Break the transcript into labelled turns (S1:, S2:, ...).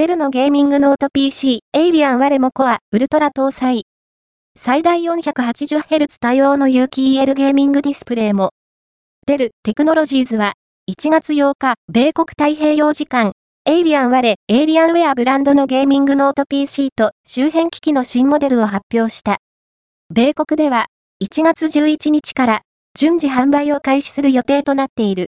S1: デルのゲーミングノート PC、 Alienware も Core Ultra 搭載。最大 480Hz 対応の有機 EL ゲーミングディスプレイも。デルテクノロジーズは、1月8日、米国太平洋時間、 Alienware、Alienware ブランドのゲーミングノート PC と周辺機器の新モデルを発表した。米国では、1月11日から順次販売を開始する予定となっている。